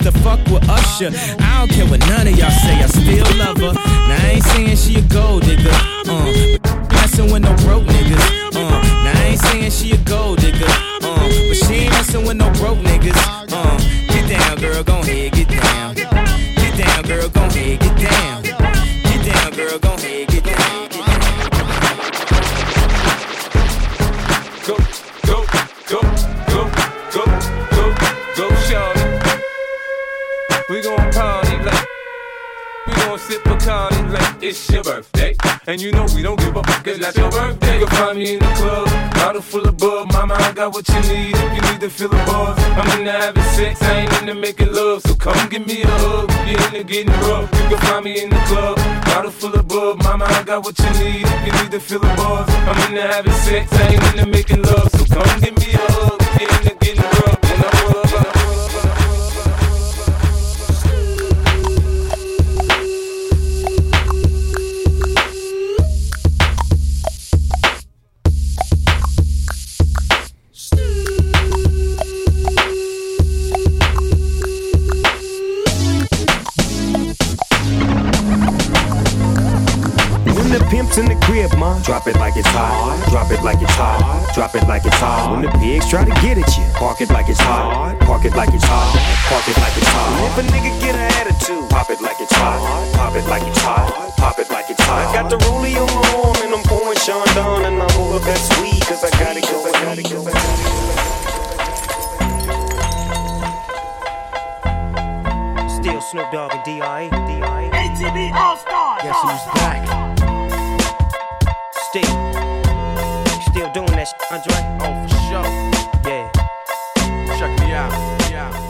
used to fuck with Usher. I don't care what none of y'all say, I still love her. Now I ain't saying she a gold digger, uh, messing with no broke niggas, uh. Now I ain't saying she a gold digger, uh, but she ain't messing with no broke niggas, uh. Get down, girl, gon' ahead, get down. Get down, girl, gon' ahead, it's your birthday. And you know we don't give a fuck, it's not your birthday. You'll find me in the club, bottle full of bub. Mama, I got what you need if you need to feel the buzz. I'm into having sex, I ain't into making love. So come give me a hug, if you're into getting rough. You can find me in the club, bottle full of bub. Mama, I got what you need if you need to feel the buzz. I'm into having sex, I ain't into making love. So come give me a hug, if you're into getting rough. In the crib, ma, drop it like it's hot. Drop it like it's hot. Drop it like it's hot. When the pigs try to get at you, park it like it's hot. Park it like it's hot. Park it like it's hot. If a nigga get an attitude, pop it like it's hot. Pop it like it's hot. Pop it like it's hot. I got the rollie on my arm and I'm pouring Sean down and I'm over that sweet cause I gotta go, I gotta go, I gotta go. Still Snoop Dogg and D.I. D.I. ATV All Stars. Guess who's back? Still. Still doing that shit, Andre? Oh, for sure. Yeah. Check me out. Yeah.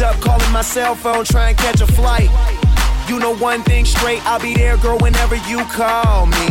Up, calling my cell phone, trying to catch a flight. You know one thing straight, I'll be there, girl, whenever you call me.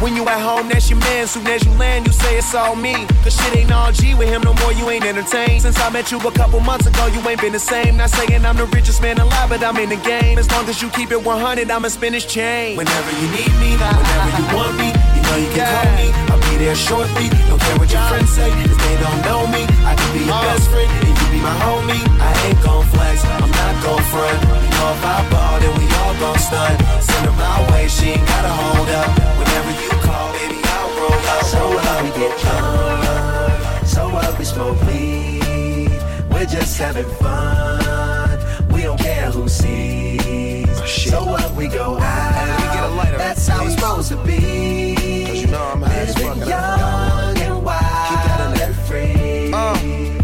When you at home, that's your man. Soon as you land, you say it's all me. Cause shit ain't all G with him no more, you ain't entertained. Since I met you a couple months ago, you ain't been the same. Not saying I'm the richest man alive, but I'm in the game. As long as you keep it 100, I'ma spin this chain. Whenever you need me, whenever you want me, you know you can call me. I'll be there shortly. Don't care what your friends say, cause they don't know me. I can be your uh. best friend, and my homie. I ain't gon' flex, I'm not gon' front. You know if I ball, then we all gon' stunt. Send her my way, she ain't gotta hold up. Whenever you call, baby, I'll roll up. So what we get drunk, so what we smoke weed. We're just having fun. We don't care who sees. So what we go out. That's how it's supposed to be. Cause you know I'm high as fuck. Living young and wild and free. Uh,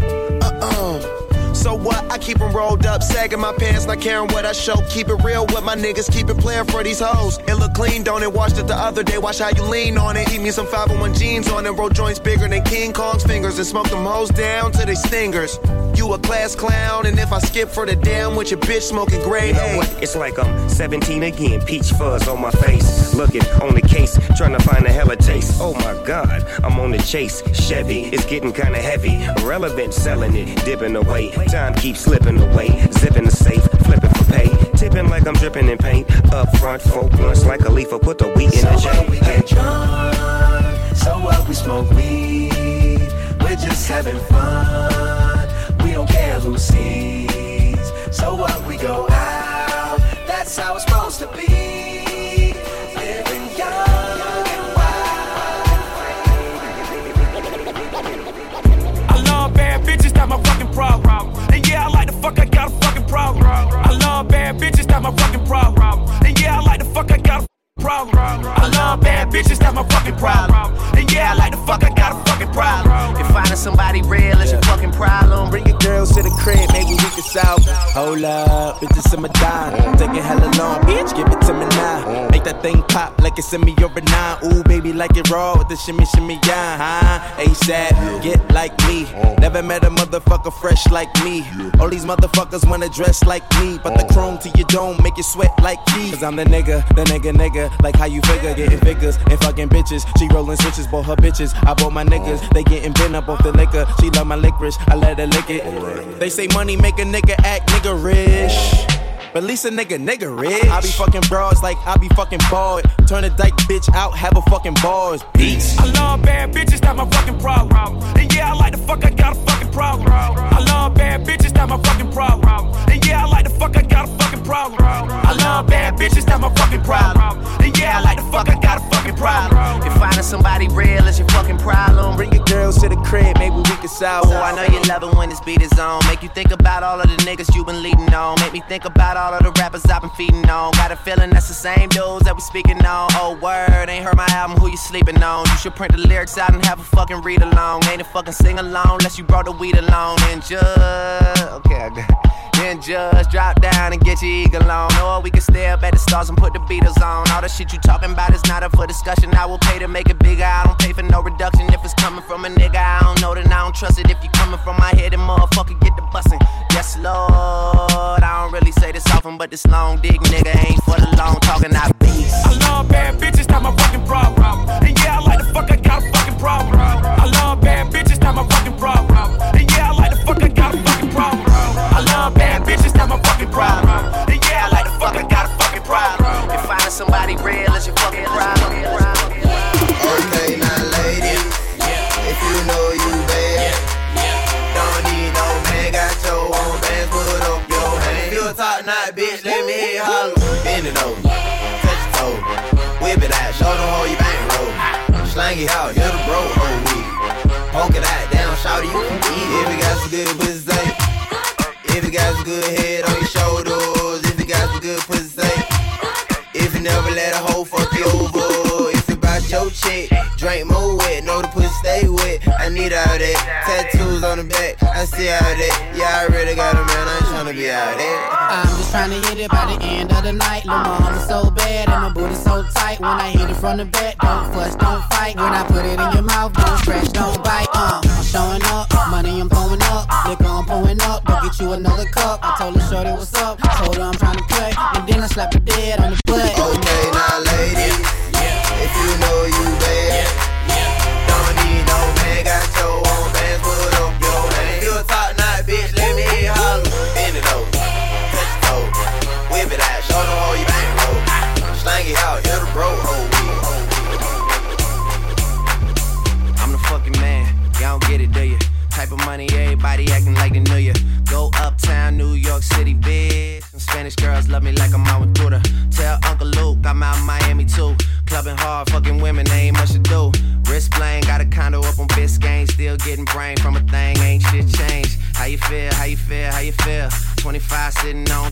So what? I keep them rolled up, sagging my pants, not caring what I show. Keep it real with my niggas, keep it playing for these hoes. It look clean, don't it? Washed it the other day, watch how you lean on it. Eat me some 501 jeans on it, roll joints bigger than King Kong's fingers, and smoke them hoes down to they stingers. You a class clown, and if I skip for the damn with your bitch smoking gray You know what? It's like I'm 17 again. Peach fuzz on my face. Looking on the case, trying to find a hella taste. Oh my god, I'm on the chase. Chevy, it's getting kinda heavy. Relevant, selling it, dipping away. Time keeps slipping away. Zipping the safe, flipping for pay. Tipping like I'm dripping in paint. Up front, folk blunts like a leaf. Put the wheat in So the what we get drunk, so what we smoke weed. We're just having fun. Don't care who sees. So what we go out. That's how it's supposed to be. Living young and I love bad bitches, that's my fucking problem. And yeah, I like the fuck, I got a fucking problem. I love bad bitches, that's my fucking problem. And yeah, I like the fuck, I problem. I love bad bitches, that's my fucking problem. And yeah, I like the fuck, I got a fucking problem. If finding somebody real is your fucking problem, Bring your girls to the crib, maybe we can solve. Hold up, bitch, bitches in my dime. Taking hella long, bitch, give it to me now. Make that thing pop like it's in me over nine. Ooh, baby, like it raw with the shimmy, shimmy, yeah, huh? ASAP, get like me. Never met a motherfucker fresh like me. All these motherfuckers wanna dress like me. But the chrome to your dome make you sweat like me. Cause I'm the nigga, the nigga, nigga. Like how you figure, getting figures and fucking bitches. She rolling switches, bought her bitches. I bought my niggas, they getting bent up off the liquor. She love my licorice, I let her lick it. They say money make a nigga act nigga rich. But at least a nigga, nigga rich. I be fucking broads like I be fucking bald. Turn a dyke bitch out, have a fucking bars. Beats. I love bad bitches, that's my fucking problem. And yeah, I like the fuck, I got a fucking problem. I love bad bitches, that's my fucking problem. And yeah, I like the fuck, I got a fucking problem. I love bad bitches, that's my fucking problem. And yeah, I like the fuck, I got a fucking problem. if finding somebody real is your fucking problem, Bring your girls to the crib, maybe we can solve. Oh, I know you love it when this beat is on. Make you think about all of the niggas you been leading on. Make me think about all of the rappers I've been feeding on. Got a feeling that's the same dudes that we speaking on. Oh, word, ain't heard my album, who you sleeping on? You should print the lyrics out and have a fucking read along. Ain't a fucking sing along unless you brought the weed along. And just, okay, I got then just drop down and get your eagle on. Or we can stay up at the stars and put the Beatles on. All the shit you talking about is not up for discussion. I will pay to make it bigger. I don't pay for no reduction. If it's coming from a nigga, I don't know, then I don't trust it. If you coming from my head, then motherfucker get the bussin'. Yes, Lord. I don't really say this often, but this long dick nigga ain't for the long talking. I beats. I love bad bitches, that's my fucking problem. And yeah, I like the fuck, I got a fucking problem. I love bad bitches, that's my fucking problem. And yeah, I like the fuck, I got a fucking problem. I love bad bitches, that's my fucking problem. And yeah, I like the fuck, I got a fucking problem. If finding somebody real is your fucking problem. Knot bitch, let me hit holler. Bend it over, touch your toe, whip it out, show them how you bang roll. Slang it out, you're the bro, hold weed. Poke it out, down, shout it, you can eat. If you got some good pussy, say. If you got some good head on your shoulders, if you got some good pussy, say. If you never let a hoe fuck you over, if you bout your chick, drink more wet, know the pussy stay wet. I need all that. Tattoos on the back, I see all that. Yeah, I really got a man, I ain't tryna be out there. I'm just trying to hit it by the end of the night. Lil' mama so bad and my booty so tight. When I hit it from the back, don't fuss, don't fight. When I put it in your mouth, don't scratch, don't bite. Uh, I'm showing up, money I'm pouring up, liquor I'm pouring up. Go get you another cup. I told her shorty what's up, told her I'm trying to play, and then I slapped her dead on the butt. Okay, now ladies, if If you know you bad, don't need no man, got put up your. You a top notch bitch, let me holler. Bend it over, touch toe, whip it out, how you bang. Slang it out, Type of money, everybody acting like they knew you. Go uptown, New York City, bitch. Some Spanish girls love me like I'm out with Duda. Tell Uncle Luke I'm out in Miami too. Clubbing hard, fucking women, ain't much to do. Wrist playing, got a condo up on Biscayne. Still getting brain from a thing, ain't shit changed. How you feel, how you feel, how you feel? 25 sitting on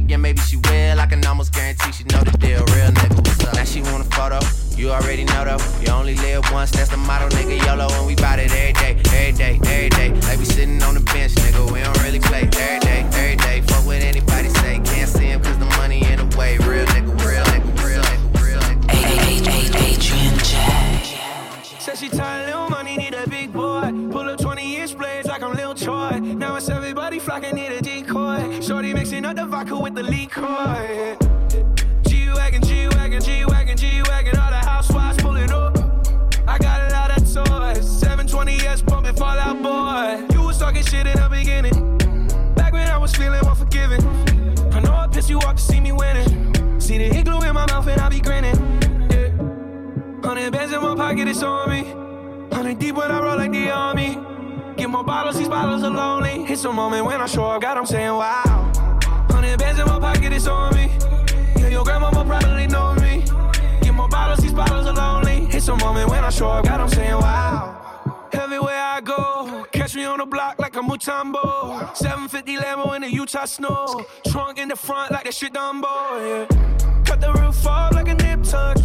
again, maybe she will. I can almost guarantee she know the deal. Real nigga, what's up? Now she want a photo. You already know though. You only live once, that's the motto, nigga. YOLO, and we bout it every day, every day, every day. Like we sitting on the bench, nigga. We don't really play every day, every day. Fuck what anybody say. Can't see him cause the money in the way. Real nigga, real nigga, real nigga, real nigga. Adrian J. Said she tired, little money, need a big boy. Pull up 20 inch blades like I'm Lil Troy. Now it's everybody flocking, need a decoy. Shorty mixing up the vodka with the liquor. G Wagon, G Wagon, G Wagon, G Wagon. All the housewives pulling up. I got a lot of toys. 720S pumping Fallout Boy. You was talking shit in the beginning. Back when I was feeling unforgiving. I know I pissed you off to see me winning. See the igloo in my mouth and I be grinning. Yeah. Hundred bands in my pocket, it's on me. Hundred deep when I roll like the army. Get more bottles, these bottles are lonely. It's a moment when I show up, God, I'm saying wow. Hundred bands in my pocket, it's on me. Yeah, your grandma will probably know me. Get more bottles, these bottles are lonely. It's a moment when I show up, God, I'm saying wow. Everywhere I go, catch me on the block like a Mutombo. 750 Lambo in the Utah snow. Trunk in the front like that shit Dumbo, yeah. Cut the roof off like a nip tuck.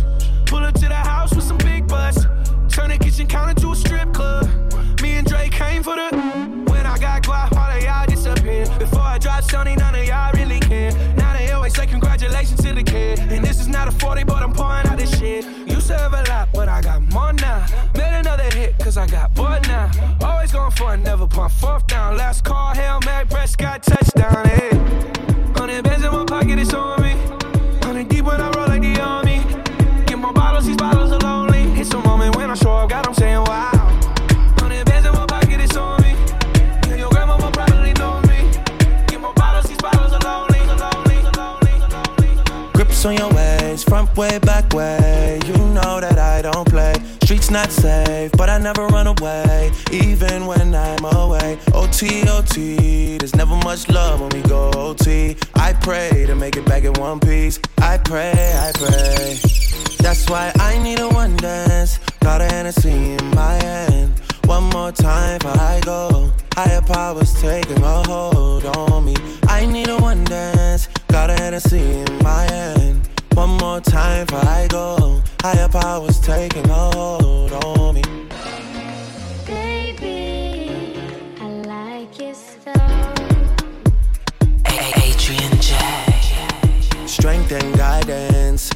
Pull up to the house with some big butts. Turn the kitchen counter to a strip club. Me and Drake came for the. When I got guap, all of y'all disappear. Before I drop Sony, none of y'all really care. Now they always say congratulations to the kid. And this is not a 40, but I'm pouring out this shit. Used to have a lot, but I got more now. Made another hit, cause I got bored now. Always going for it, never pump fourth down. Last call, Hail Mary, Prescott, touchdown, hey. Hundred bands in my pocket, it's on me. Hundred deep when I I show up, God, I'm saying wow. Hundred bands in my pocket, it's on me. Your grandma probably know me. Get more bottles, these bottles are lonely. Grips on your ways, front way, back way. You know that I don't play. Streets not safe, but I never run away, even when I'm away. OT, OT, there's never much love when we go OT. I pray to make it back in one piece. I pray, I pray. That's why I need a one dance. Got a Hennessy in my hand. One more time before I go. Higher powers taking a hold on me. I need a one dance. Got a Hennessy in my hand. One more time before I go. Higher powers taking a hold on me. Baby, I like your style. Adrian J. Strength and guidance.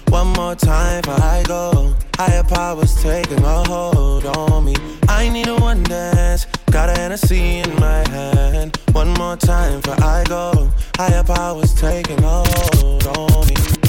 One more time before I go. Higher powers taking a hold on me. I need a one dance. Got a Hennessy in my hand. One more time before I go. Higher powers taking a hold on me.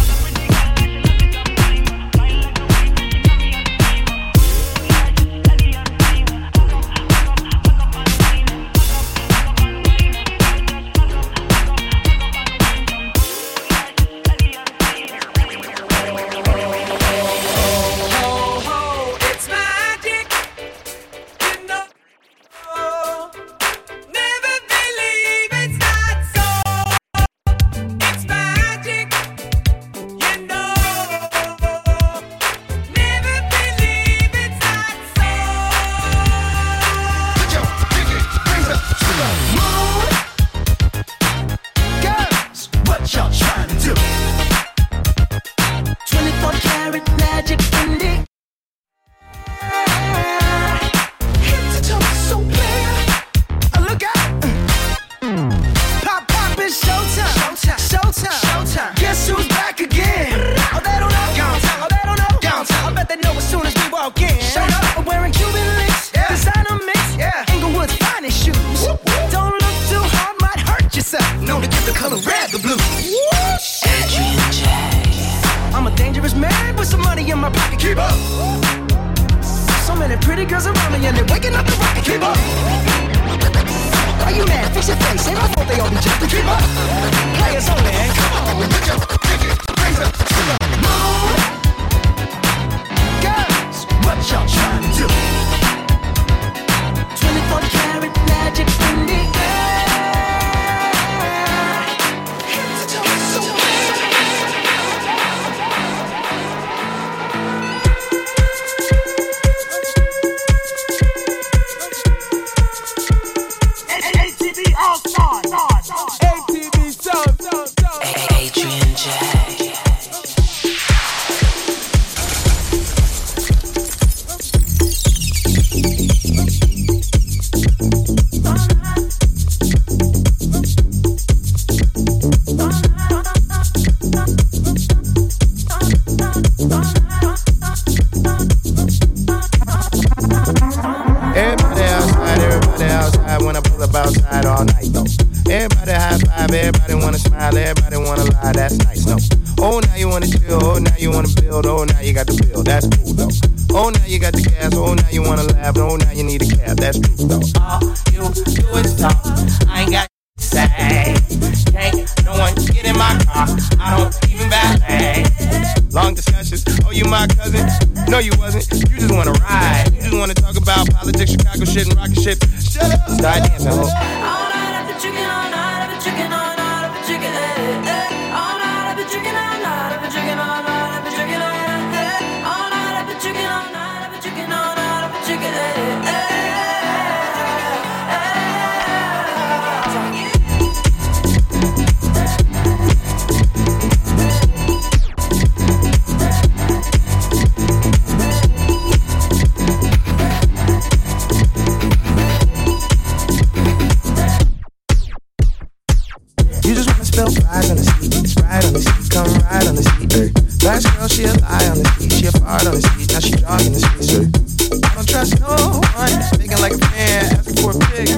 You just wanna spill fries on the seat, sprite on the seat, come ride on the seat. Ay. Last girl, she a lie on the seat, she a fart on the seat, now she jogging the streets. I don't trust no one, thinking like a man, asking for a pic.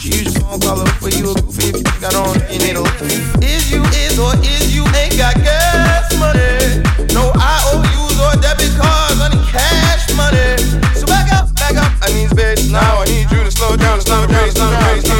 She use your phone, call for you a goofy if you think I don't, you need a look. Is you is or is you ain't got gas money? No IOUs or debit cards, need cash money. So back up, back up, I need space now. I need you to slow down, slow down, slow down. Ain't ready,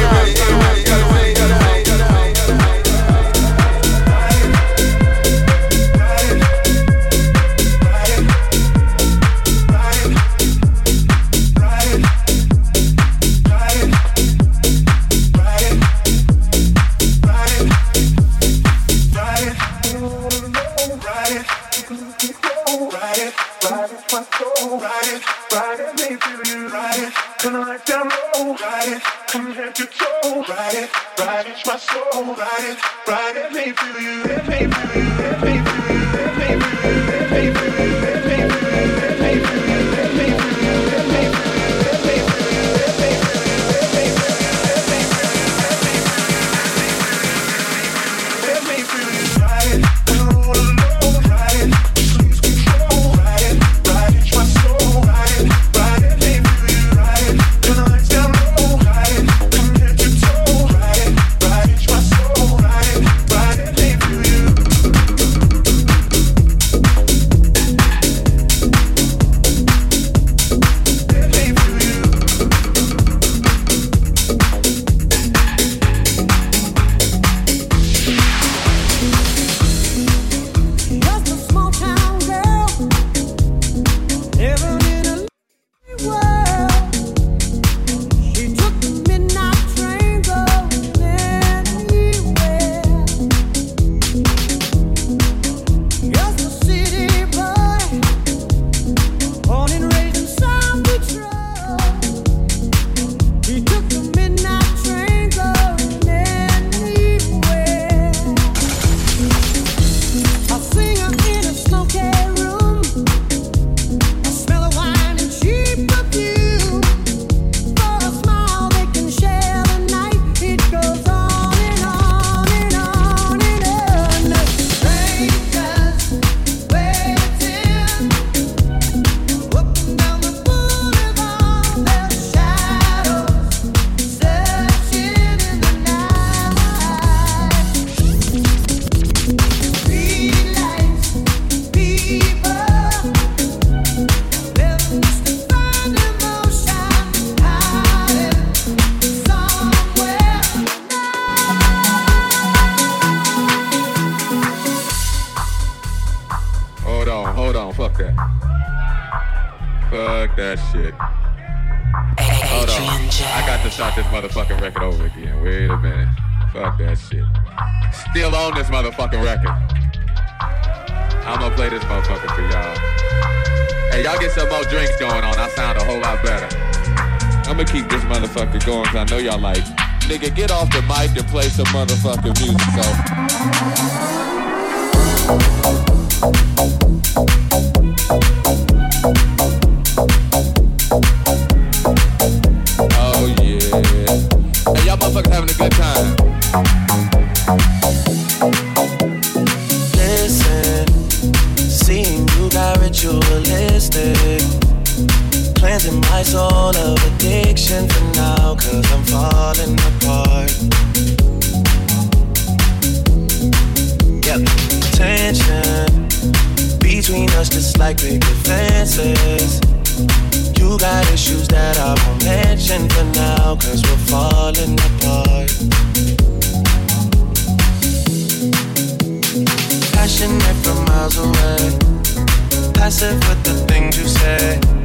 that shit. Hold on. I got to start this motherfucking record over again. Wait a minute. Fuck that shit. Still on this motherfucking record. I'm gonna play this motherfucker for y'all. Hey, y'all get some more drinks going on. I sound a whole lot better. I'm gonna keep this motherfucker going because I know y'all like, nigga, get off the mic and play some motherfucking music. So. My soul of addiction for now, cause I'm falling apart. Yep, tension between us just like big fences. You got issues that I won't mention for now, cause we're falling apart. Passionate from miles away, passive with the things you say.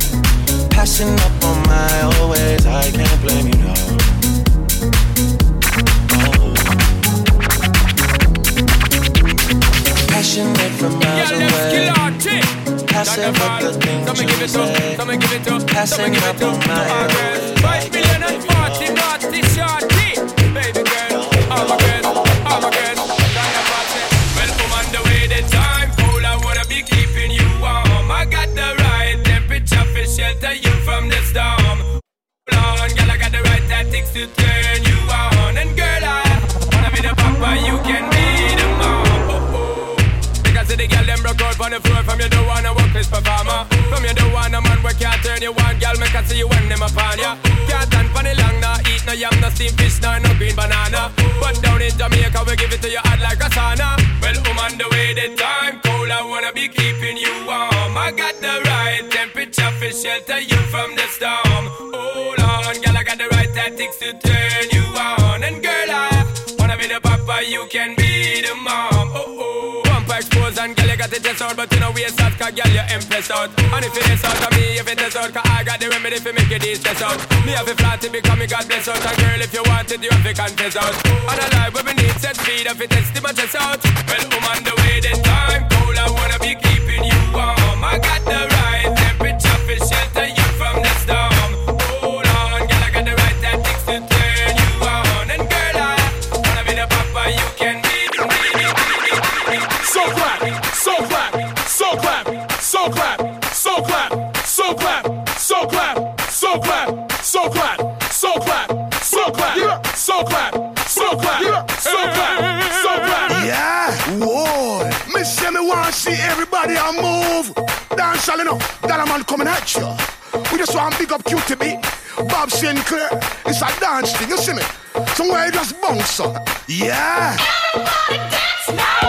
Passing up on my always, I can't blame you, no. Oh. Passionate from miles away. passive with the things you give it up, come and give it up, passing up on my right to turn you on, and girl, I wanna be the papa, you can be the mom. Oh, oh. Because the girl them broke out on the floor from your door this performer. From you don't want a man where can't turn you on, girl. Make I see you when them upon ya. Can't stand for the long, nah. Eat no yam, no steamed fish, nah, no green banana. But down in Jamaica, we give it to you hot like a sauna. Well, I'm on the way, the time cold. I wanna be keeping you warm. I got the right temperature for shelter you from the storm. The to turn you on. And girl, I wanna be the papa, you can be the mom. Oh, oh. Expose and girl you got it test out But you know we out cause girl you impress out. And if it is out of me if it is out Cause I got the remedy for make it stress out. Me have a flat to become me God bless out. And girl if you want it you have to confess out. And I lie when we need set speed if it test my chest out so clap, so clap, so clap. Yeah, whoa. Me say me want to see everybody a move. Dance all enough, that a man coming at you. We just want to big up QTB, Bob Sinclair. It's a dance thing, you see me? Somewhere you just bounce up. Yeah. Everybody dance now.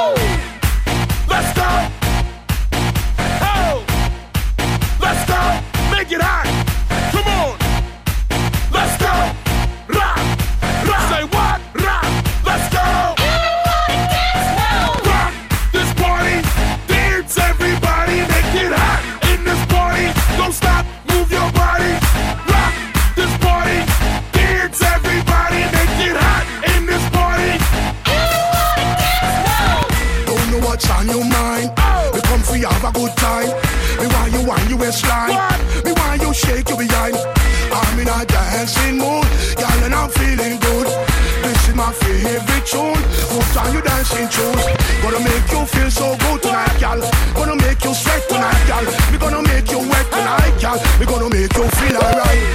Waistline. Me want you shake your behind. I'm in a dancing mood, girl, and I'm feeling good. This is my favorite tune. Put on your dancing shoes. Gonna make you feel so good tonight, girl. Gonna make you sweat tonight, girl. We gonna make you wet tonight, girl. We gonna make you feel alright.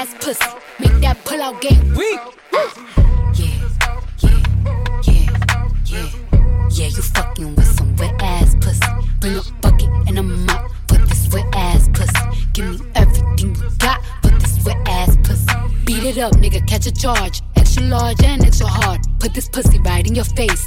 Ass pussy, make that pull out game weak. Yeah, yeah, yeah, yeah, yeah. You fucking with some wet ass pussy. Bring a bucket and a mop for this wet ass pussy. Give me everything you got for this wet ass pussy. Beat it up, nigga, catch a charge. Extra large and extra hard. Put this pussy right in your face.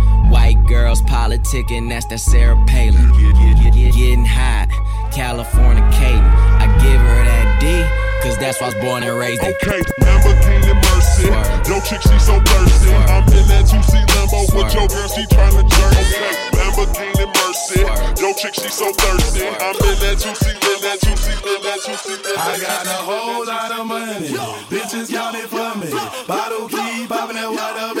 White girls politicking, that's that Sarah Palin. Getting hot, California Caden. I give her that D, cause that's why I was born and raised in. Okay, Lamborghini Mercy. Yo, chick, she so thirsty. I'm in that 2C Lambo with your girl, she tryna jerk. Okay, Lamborghini Mercy. Yo, chick, she so thirsty. I'm in that 2C, in that 2C, in that 2C. I got a whole lot of money. Bitches got it for me. Bottle keep popping that white up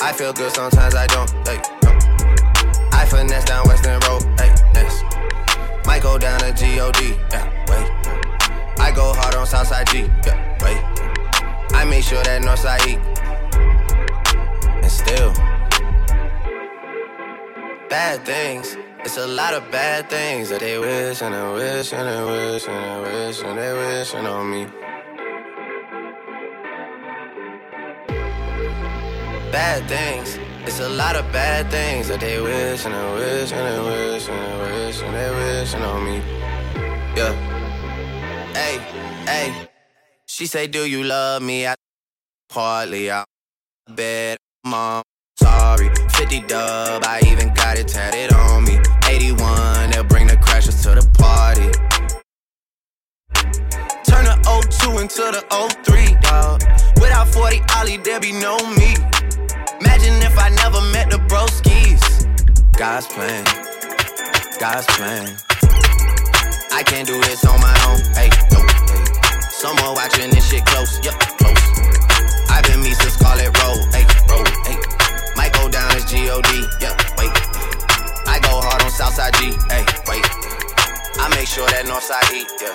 I feel good, sometimes I don't. Hey, no. I finesse down Weston Road. Hey, yes. Might go down to G-O-D. Yeah, wait. I go hard on Southside G. Yeah, wait. I make sure that Northside E. And still, bad things. It's a lot of bad things that they wish and they wish and they wish and they wish and they wishing on me. Bad things. It's a lot of bad things that they wish and they wish and they wish and they wish and they wishing on me. Yeah. Hey, hey. She say, Do you love me? I partly out bed, mom. Sorry, 50 dub, I even got it tatted on me. 81, they'll bring the crashers to the party. Turn the 02 into the 03, dog. Without 40 Ollie, there be no me. Imagine if I never met the broskies. God's plan, God's plan. I can't do this on my own. Hey, no. Someone watching this shit close, yep, close. I've been me since Scarlett Road, hey, road, hey. Might go down as G-O-D, yeah, wait. I go hard on Southside G, hey, wait. I make sure that Northside E, yeah.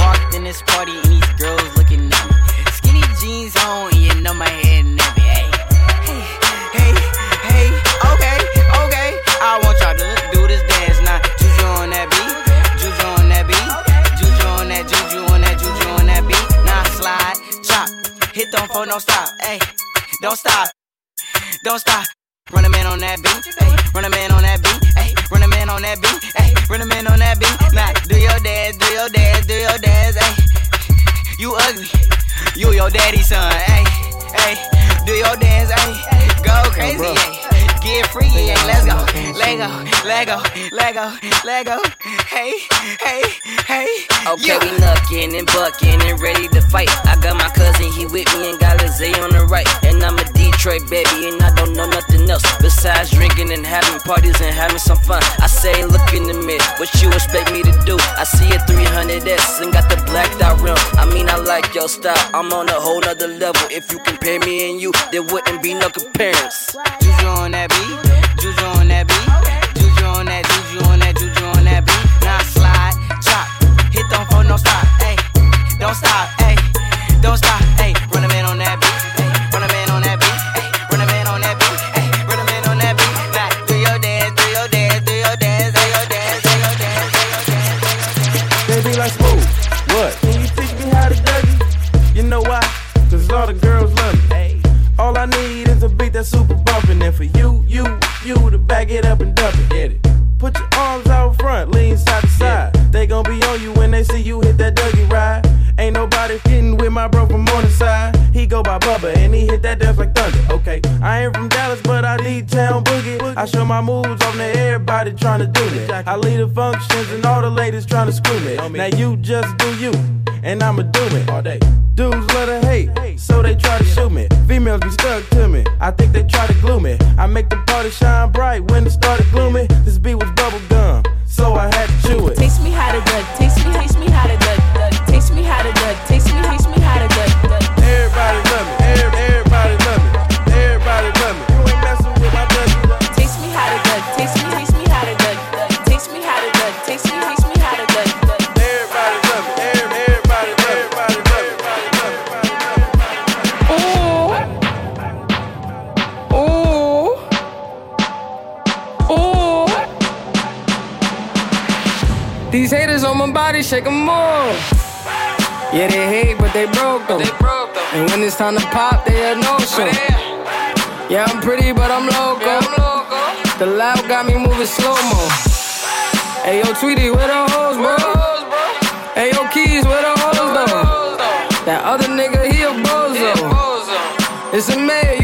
Walked in this party and these girls looking at me. Skinny jeans on for no stop. Hey, don't stop, don't stop. Run a man on that beat, hey, run a man on that beat, hey, run a man on that beat, hey, run a man on that beat. Now do your dance, do your dance, do your dance, hey. You ugly, you your daddy's son, hey, hey. Lego, Lego, Lego, Lego. Hey, hey, hey. Okay, yeah. we knuckin' and buckin' and ready to fight. I got my cousin, he with me and got Lizzie on the right. And I'm a Detroit baby, and I don't know nothing else besides drinking and having parties and having some fun. I say, look in the mirror, what you expect me to do? I see a 300S and got the blacked out rim. I mean, I like your style, I'm on a whole nother level. If you compare me and you, there wouldn't be no comparison. Juju on that beat, no stop, hey, don't stop, hey, don't stop, I ain't from Dallas, but I need town boogie. I show my moves on to everybody tryna do me. I lead the functions and all the ladies tryna screw me. Now you just do you, and I'ma do it all day. Dudes love to hate, so they try to shoot me. Females be stuck to me. I think they try to glue me. I make the party shine bright when it started gloomy. This beat was bubble gum, so I had to chew it. Taste me how to duck, my body, shake 'em off. Yeah, they hate, but they broke them. And when it's time to pop, they a no show. Yeah, I'm pretty, but I'm loco. The loud got me moving slow mo. Hey, yo, Tweety, where the hoes, bro? Hey, yo, Keys, where the hoes, though? That other nigga, he a bozo. It's a man, you don't know.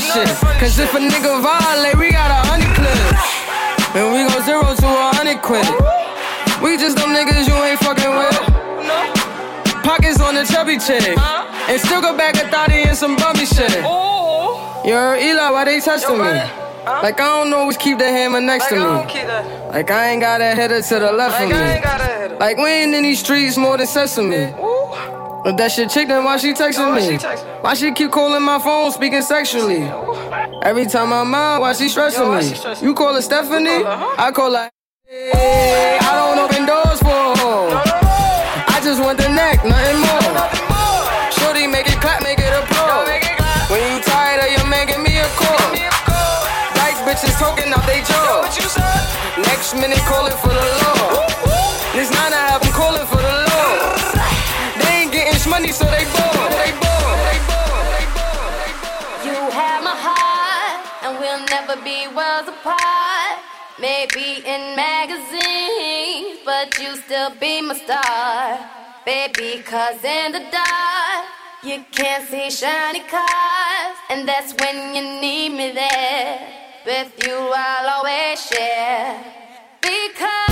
funny shit. Cause if a nigga violate, we got a hundred clips. And we go zero to a hundred quid. We just them niggas you ain't fucking with. Pockets on the chubby chick. And still go back a thotty and some bummy shit. Yo, Eli, why they testing me? Like I don't always keep the hammer next to me. Like I ain't got a header to the left of me. Like we ain't in these streets more than sesame. But that shit chick, then why she texting me? Why she keep calling my phone, speaking sexually? Every time I'm out, why she stressing me? You call her Stephanie? I call her. Hey, I don't open doors for her. I just want the neck, nothing more. Shorty, make it clap, make it applaud. When you tired of your man, give me a call. Dyke bitches talking out they jaw. Next minute, calling for the law. Maybe in magazines, but you still be my star. Baby, cause in the dark, you can't see shiny cars. And that's when you need me there. With you, I'll always share. Because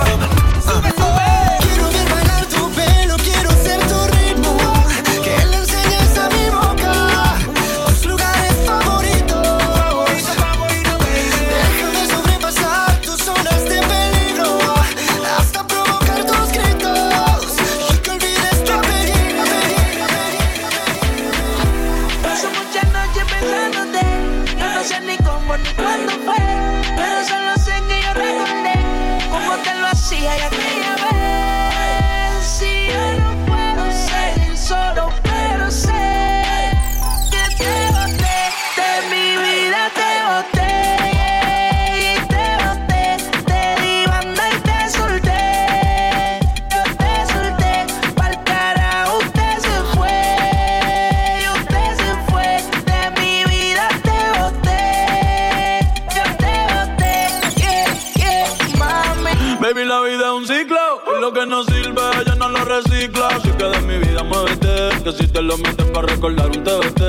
recicla, así que de mi vida muévete. Que si te lo metes para recordar un TBT.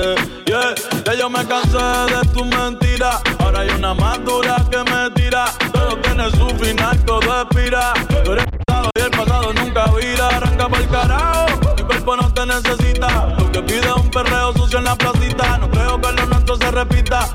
Yeah, ya yo me cansé de tu mentira. Ahora hay una más dura que me tira. Todo tiene su final, todo expira. Tú eres pasado y el pasado nunca vira. Arranca por el carajo, mi cuerpo no te necesita. Lo que pide es un perreo sucio en la placita. No creo que lo nuestro se repita.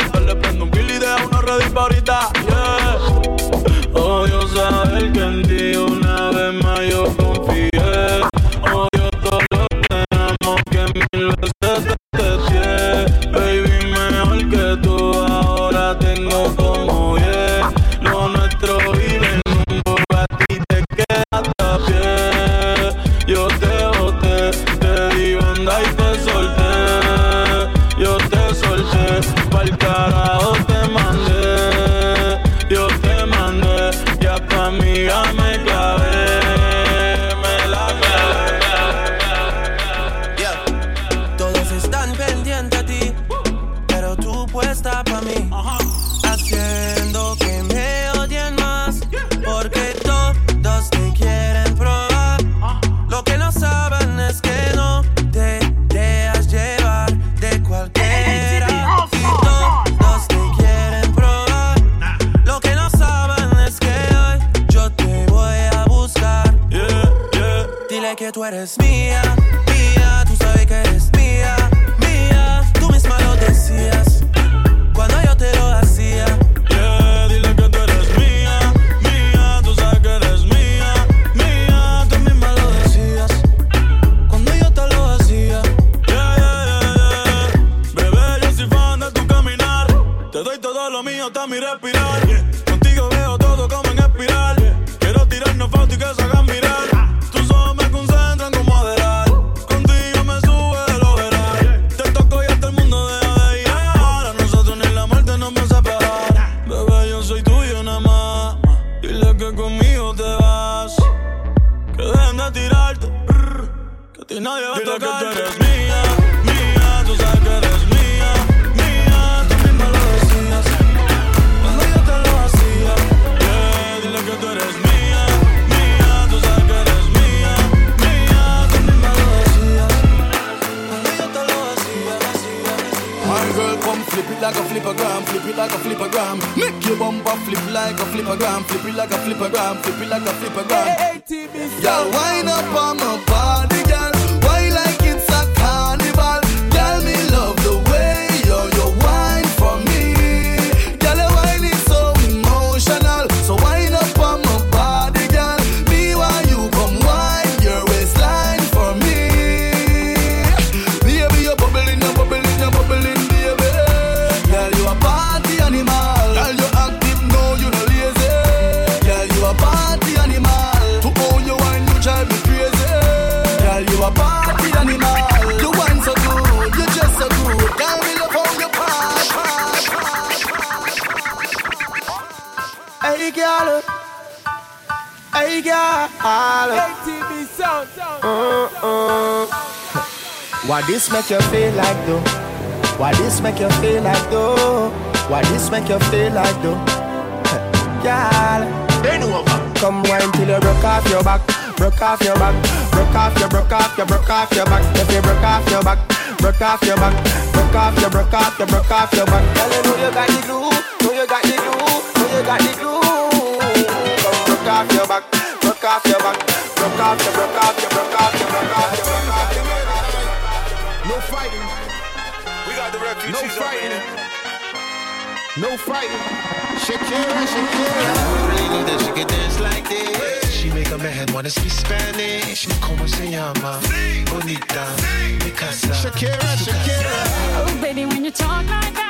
Hey, girl. ATV sound. Uh, uh. Why this make you feel like though? Why this make you feel like though? Why this make you feel like though? Girl. They know about Come wine till you broke off your back. Broke off your back. Broke off your, broke off your, broke off your back. If you broke off your back broke off your back, broke off your, broke off your, broke off your back. Girl, you know you got the glue, know you got the glue, know you got the glue broke off your back, broke off your back, broke off your, broke off your, broke off your, broke off your, broke off your. No fighting. We got the refugees. No fighting. No fighting. Shakira, Shakira. Really knew that she could dance like this. She make a man wanna speak Spanish. Como se llama? Bonita. Mi casa. Shakira, Shakira. Oh baby, when you talk like that.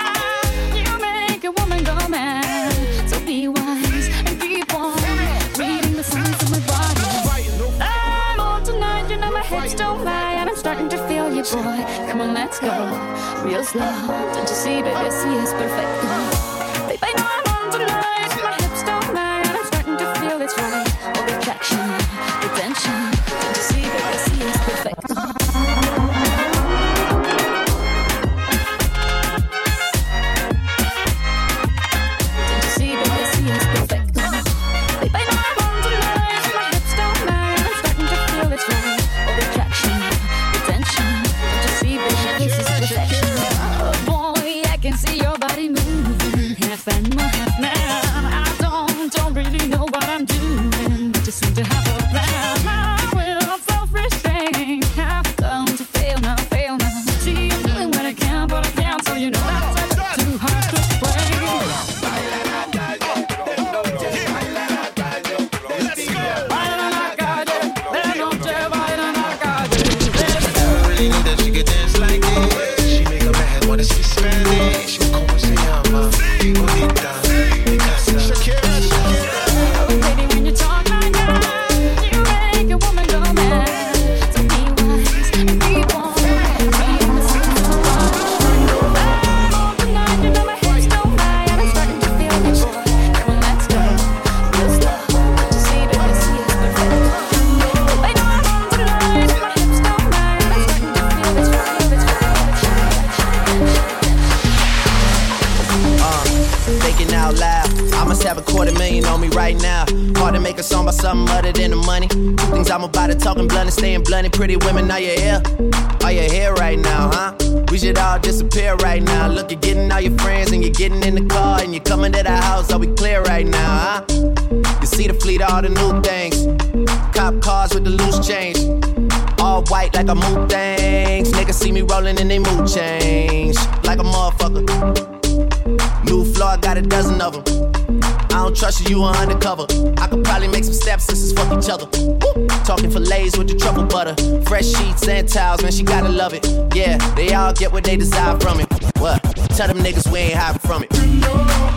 boy. Come on, let's go. Real slow. Don't you see, baby? See, it's perfect. House. Are we clear right now, huh? You see the fleet, all the new things. Cop cars with the loose change. All white like a mood things. Niggas see me rolling and they mood change. Like a motherfucker. New floor, I got a dozen of them. I don't trust you, you are undercover. I could probably make some stepsisters fuck each other. Woo! Talking fillets with the truffle butter. Fresh sheets and towels, man, she gotta love it. Yeah, they all get what they desire from it. What? Tell them niggas we ain't hiding from it.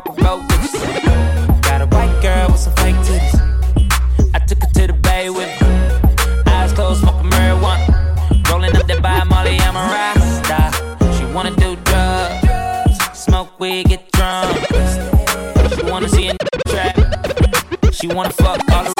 fuck with. Got a white girl with some fake titties. I took her to the bay with me. Eyes closed, smoking marijuana. Rolling up that by Molly, I'm a rasta. She wanna do drugs, smoke weed, get drunk. She wanna see a trap. She wanna fuck all the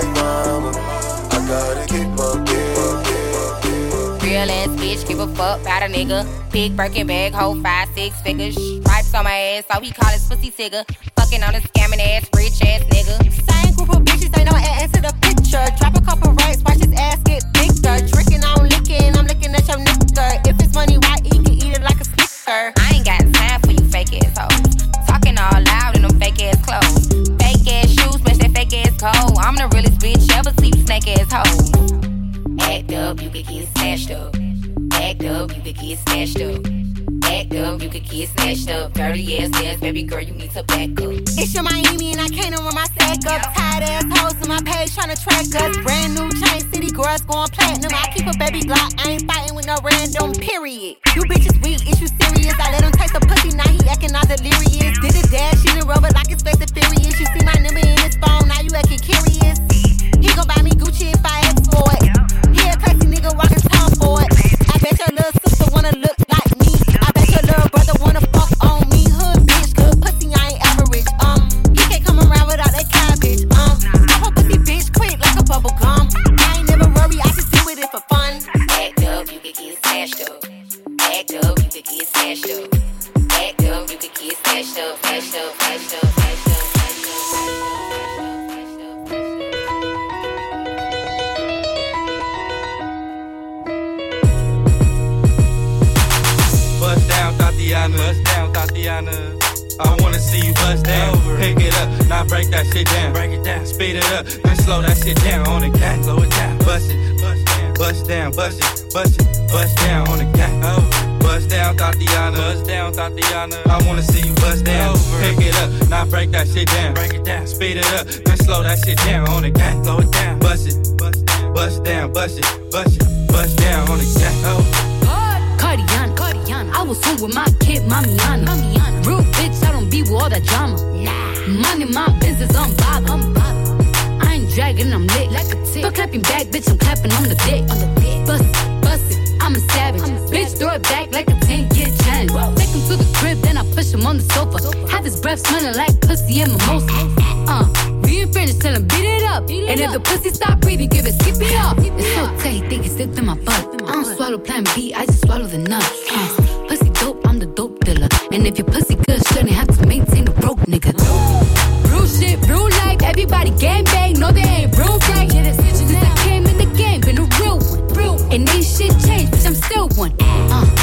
to mama. I gotta get my big. Real ass bitch, give a fuck about a nigga. Big Birkin bag, hold five, six figures. Stripes on my ass, so he call his pussy tigger. Fucking on a scamming ass, rich ass nigga. Same group of bitches, they know ass to the picture. Drop a couple racks, watch his ass get bigger. Drinking, I'm licking, I'm looking at your nigga. If up, you could get snatched up. Act up, you could get snatched up. Act up, you could get snatched up. Dirty ass ass, baby girl, you need to back up. It's your Miami and I can't run my sack up. Tired ass hoes on my page tryna track us. Brand new chain city girls going platinum. I keep a baby Glock, I ain't fighting with no random period. You bitches weak, is you serious? I let him taste the pussy, now he acting all delirious. Did a dash in the rubber like it's fast and furious. You see my number break down. Break it down, speed it up, then slow that shit down on the cat. Slow it down, bust it, bust down, bust down, bust it, bust it, bust down on the cat. Oh, bust down, Thotiana. Bust down, Thotiana. I wanna see you bust down. Pick it up, now break that shit down. Break it down, speed it up, then slow that shit down on the cat. Slow it down, bust it, bust down, bust down, bust it, bust it, bust down on the cat. Oh. Cardiana, Cardiana. I was home with my kid, Mamiana. Mamiana. Real bitch, I don't be with all that drama. Nah. Money, my business, I'm bothered. I'm bothered. I ain't dragging, I'm lit. Like a tick. But clapping back, bitch, I'm clapping on the dick. On the dick. Bust it, bust it, I'm a savage. I'm a bitch, throw it back like a 10 year challenge. Take him to the crib, then I push him on the sofa. Have his breath smelling like pussy and mimosa. Uh, we ain't finished, tell him beat it up. and if the pussy stop breathing, give it, skip it up. It's so tight, think it's stick to my butt. I don't swallow plan B, I just swallow the nut. Uh, pussy dope, I'm the dope dealer. And if your pussy good, shouldn't have to maintain nigga. Real shit, real life, everybody gang bang, no they ain't real right. Since I came in the game, been a real one. And ain't shit changed, bitch, I'm still one. Uh,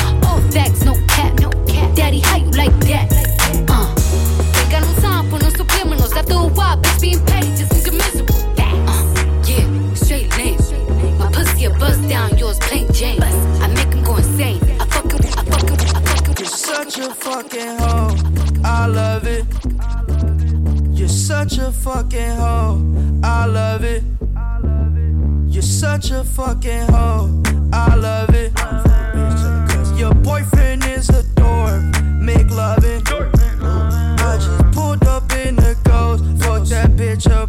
such a fucking hoe. I love it. You're such a fucking hoe. I love it. Your boyfriend is a dork. Make loving. I just pulled up in the ghost. Fuck that bitch up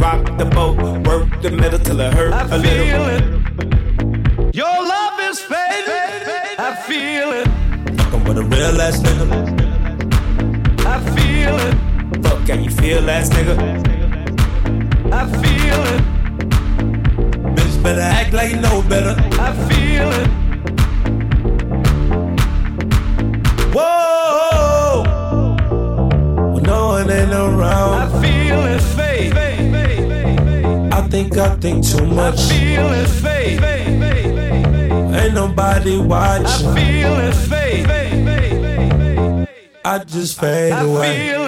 rock the boat, work the middle till it hurt a little. It. Your love is fading. I feel it. Fucking with a real ass nigga. I feel it. Fuck, can you feel ass nigga? I feel it. Bitch better act like you know better. I feel it. Whoa! When no one ain't around. I feel it fade. I think I think too much. I feel it fade. Ain't nobody watching. I feel it fade. I just fade away.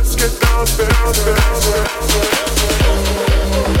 get down to business. Adrian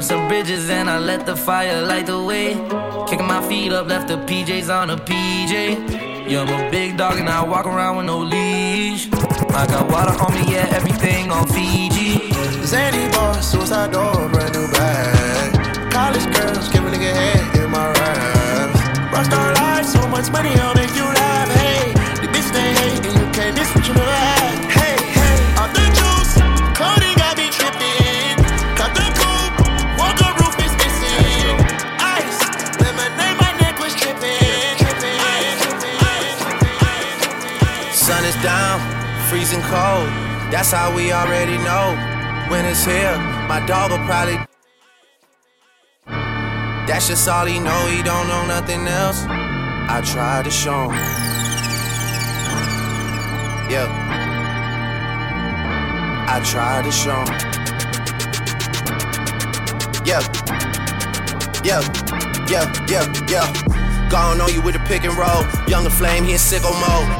Burn some bridges and I let the fire light the way. Kicking my feet up, left the PJs on a PJ. Yeah, I'm a big dog and I walk around with no leash. I got water on me, yeah, everything on Fiji. Zany boss, suicide door, brand That's how we already know. When it's here, my dog will probably. That's just all he know, he don't know nothing else. I try to show him. Yeah. I try to show him. Yeah. Yeah. Yeah, yeah, yeah. Gone on you with a pick and roll. Younger flame, he in sicko mode.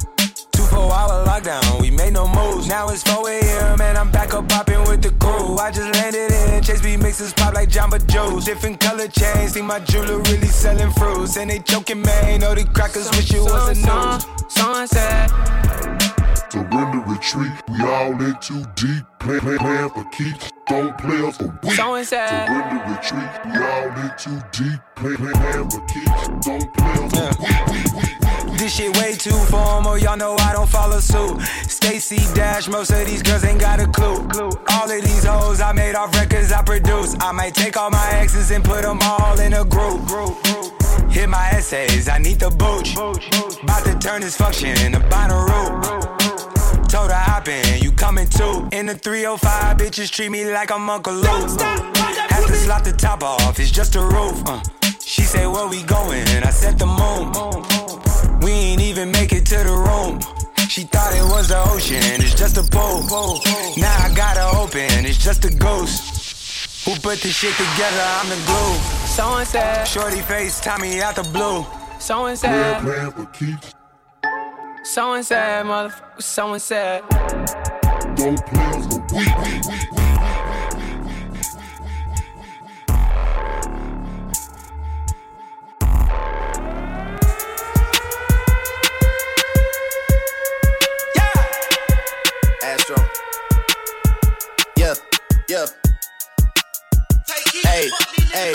Two four hour lockdown, we made no moves. Now it's 4 a.m. and I'm back up popping with the crew. I just landed in Chase B mixes pop like Jamba Juice. Different color chains, see my jeweler really selling fruits. And they joking, man. Know the crackers wish it was a news. Sunset. Surrender, retreat. We all in too deep. Plan, plan, plan for keeps. Don't play us for weak. So inside. Surrender, retreat. We all in too deep. Plan, plan, plan for keeps. Don't play us for weak. This shit way too formal, y'all know I don't follow suit. Stacey Dash, most of these girls ain't got a clue. All of these hoes I made off records I produce. I might take all my exes and put them all in a group. Hit my essays, I need the booch. About to turn this function into Bonnaroo. Told her hop in, you coming too. In the 305, bitches treat me like I'm Uncle Luke. Have to slot the top off, it's just a roof. Uh. She said, Where we going? I said the moon. We ain't even make it to the room. She thought it was the ocean, it's just a pool. Now I gotta open, it's just a ghost. Who put this shit together? I'm the glue. So and said. Shorty face, Tommy out the blue. So and Plan, said. plan for keeps. So and said, motherfucker. So and said. Don't play us for weak. Yeah. Hey, hey.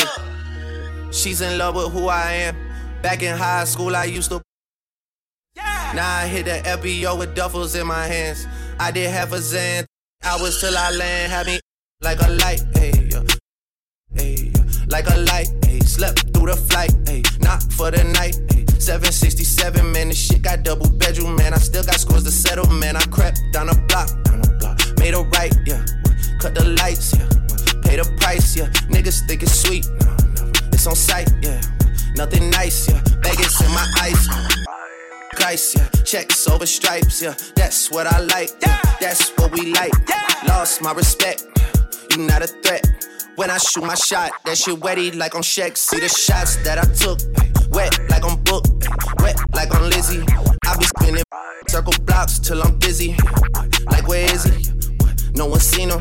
She's in love with who I am. Back in high school, I used to. Yeah. Now I hit the FBO with duffels in my hands. I did half a Xan. Hours till I land. Had me like a light. Hey, yeah. Hey, yeah. Like a light. Hey, slept through the flight. Hey, not for the night. Hey. 767, man, this shit got double bedroom, man. I still got scores to settle, man. I crept down a block, down a block, made a right, yeah Cut the lights, yeah. Pay the price, yeah. Niggas think it's sweet. No, no. It's on sight, yeah. Nothing nice, yeah. Vegas in my eyes. Christ, yeah. Checks over stripes, yeah. That's what I like, yeah. That's what we like. Lost my respect, you not a threat. When I shoot my shot, that shit wetty like on Shaq. See the shots that I took, wet like on Book, wet like on Lizzie. I be spinning circle blocks till I'm busy. Like where is he? No one seen him.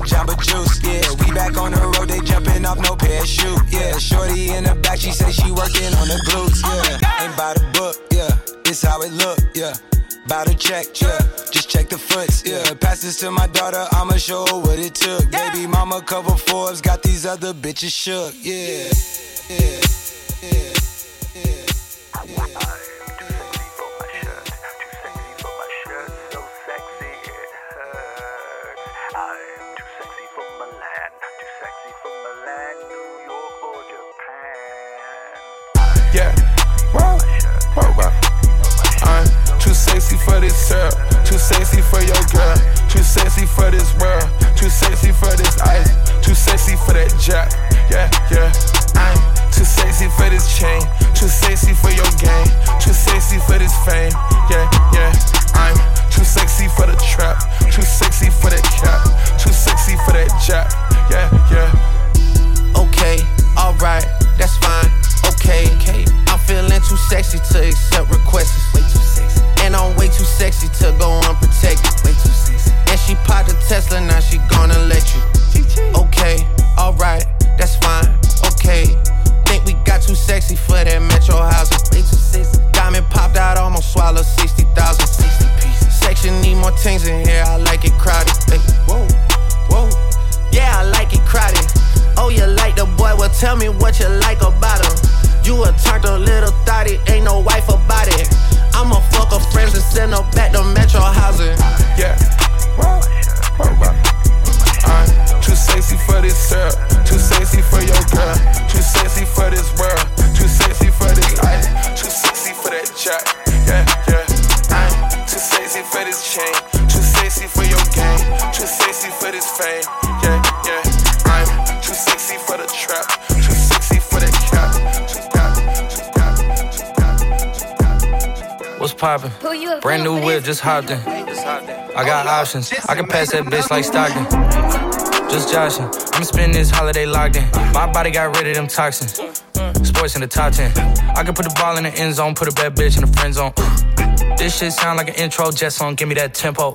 Jamba Juice, yeah. We back on the road, they jumping off no parachute, yeah. Shorty in the back, she say she working on the glutes, oh yeah. Ain't by the book, yeah. It's how it look, yeah. Bout to check, yeah. Just check the foots, yeah. Pass this to my daughter, I'ma show her what it took. Baby mama cover Forbes, got these other bitches shook, yeah. Yeah. For this syrup. Too sexy for your girl. Too sexy for this world. Too sexy for this ice. Too sexy for that jack. Yeah, yeah. I'm too sexy for this chain. Too sexy for your game. Too sexy for this fame. Yeah, yeah. I'm too sexy for the trap. Too sexy for that cap. Too sexy for that jack. Yeah, yeah. Okay, alright, that's fine. Okay, okay. I'm feeling too sexy to accept requests. Way too sexy. And I'm way too sexy to go unprotected. Way too sexy. And she popped a Tesla, now she gonna let you. Okay, alright, that's fine. Okay, think we got too sexy for that metro housing. Way too sexy. Diamond popped out, almost swallowed 60,000. 60 pieces. Section need more things in here, I like it crowded. Hey, whoa, whoa. Yeah, I like it crowded. Oh, you like the boy? Well, tell me what you like about him. You a turned a little thotty, ain't no wife about it. I'ma fuck her friends and send her back to Metro housing. Yeah. Whoa, whoa. I'm too sexy for this syrup. Too sexy for your girl. Too sexy for this world. Too sexy for this ice. Too sexy for that jack. Yeah, yeah. I'm too sexy for this chain. Too sexy for your game. Too sexy for this fame. Poppin'? Brand new whip, just hopped in. I got options. I can pass that bitch like Stockton. Just joshing. I'm spending this holiday locked in. My body got rid of them toxins. Sports in the top 10. I can put the ball in the end zone, put a bad bitch in the friend zone. This shit sound like an intro jet song, give me that tempo.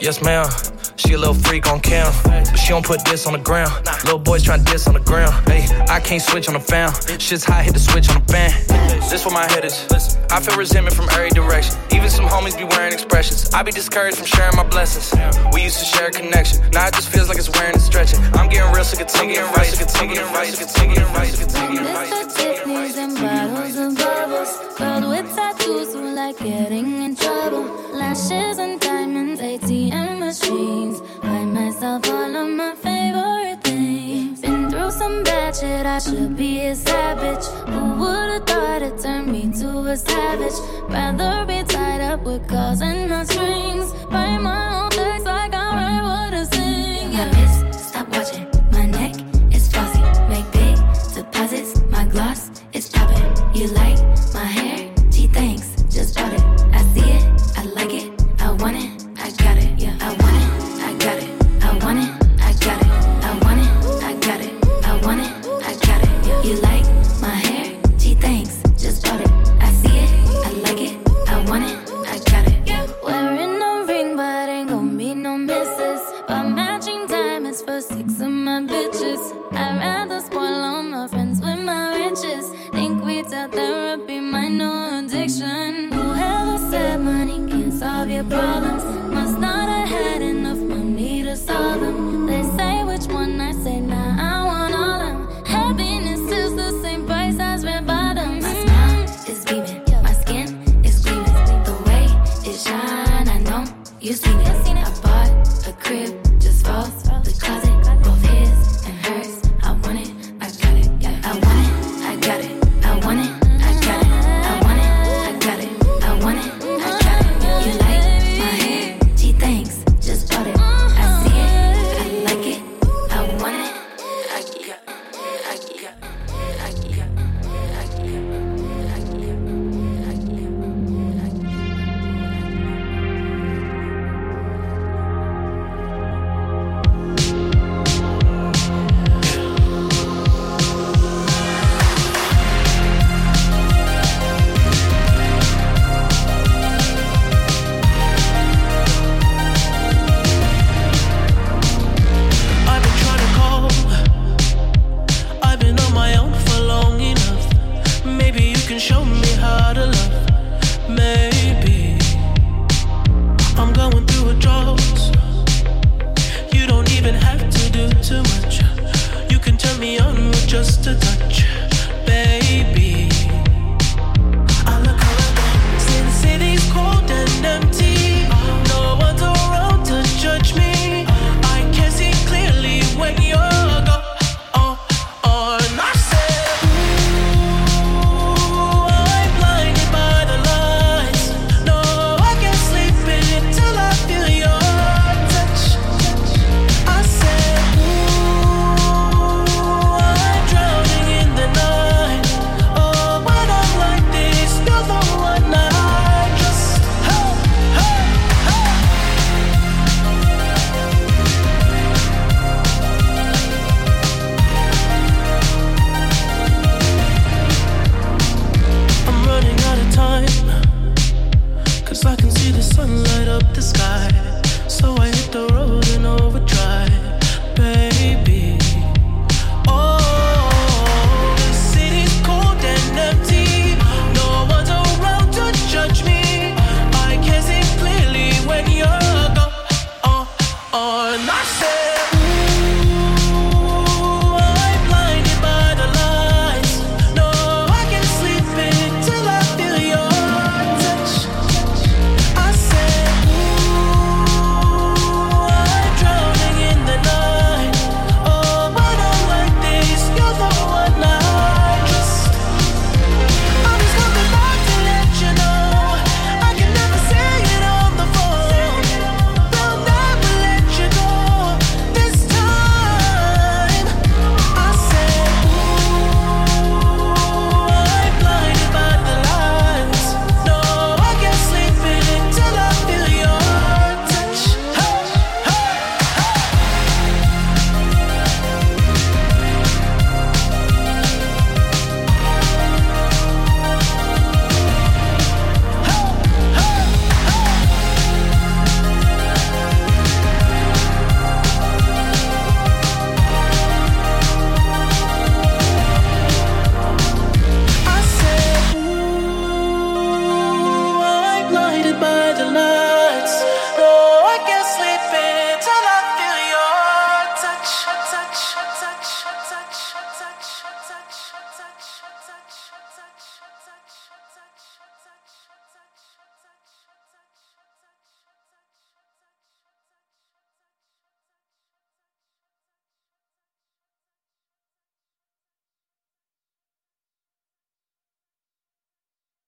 Yes, ma'am. She a little freak on cam, but she don't put this on the ground. Little boys tryna diss on the ground. Hey, I can't switch on the fan. Shit's hot, hit the switch on the fan. This where my head is. I feel resentment from every direction. Even some homies be wearing expressions. I be discouraged from sharing my blessings. We used to share a connection. Now it just feels like it's wearing and stretching. I'm getting real sick of taking and right, sick of taking and right, sick of taking and right, sick of taking and and bottles and bubbles. Girl with fools who like getting in trouble. Lashes and diamonds, ATM machines. Buy myself all of my favorite things. Been through some bad shit, I should be a savage. Who would've thought it turned me to a savage? Rather be tied up with calls and my strings. Buy my own bags like I write what I sing. Yeah. My wrist, stop watching. My neck is flossy. Make big deposits. My gloss is popping. You like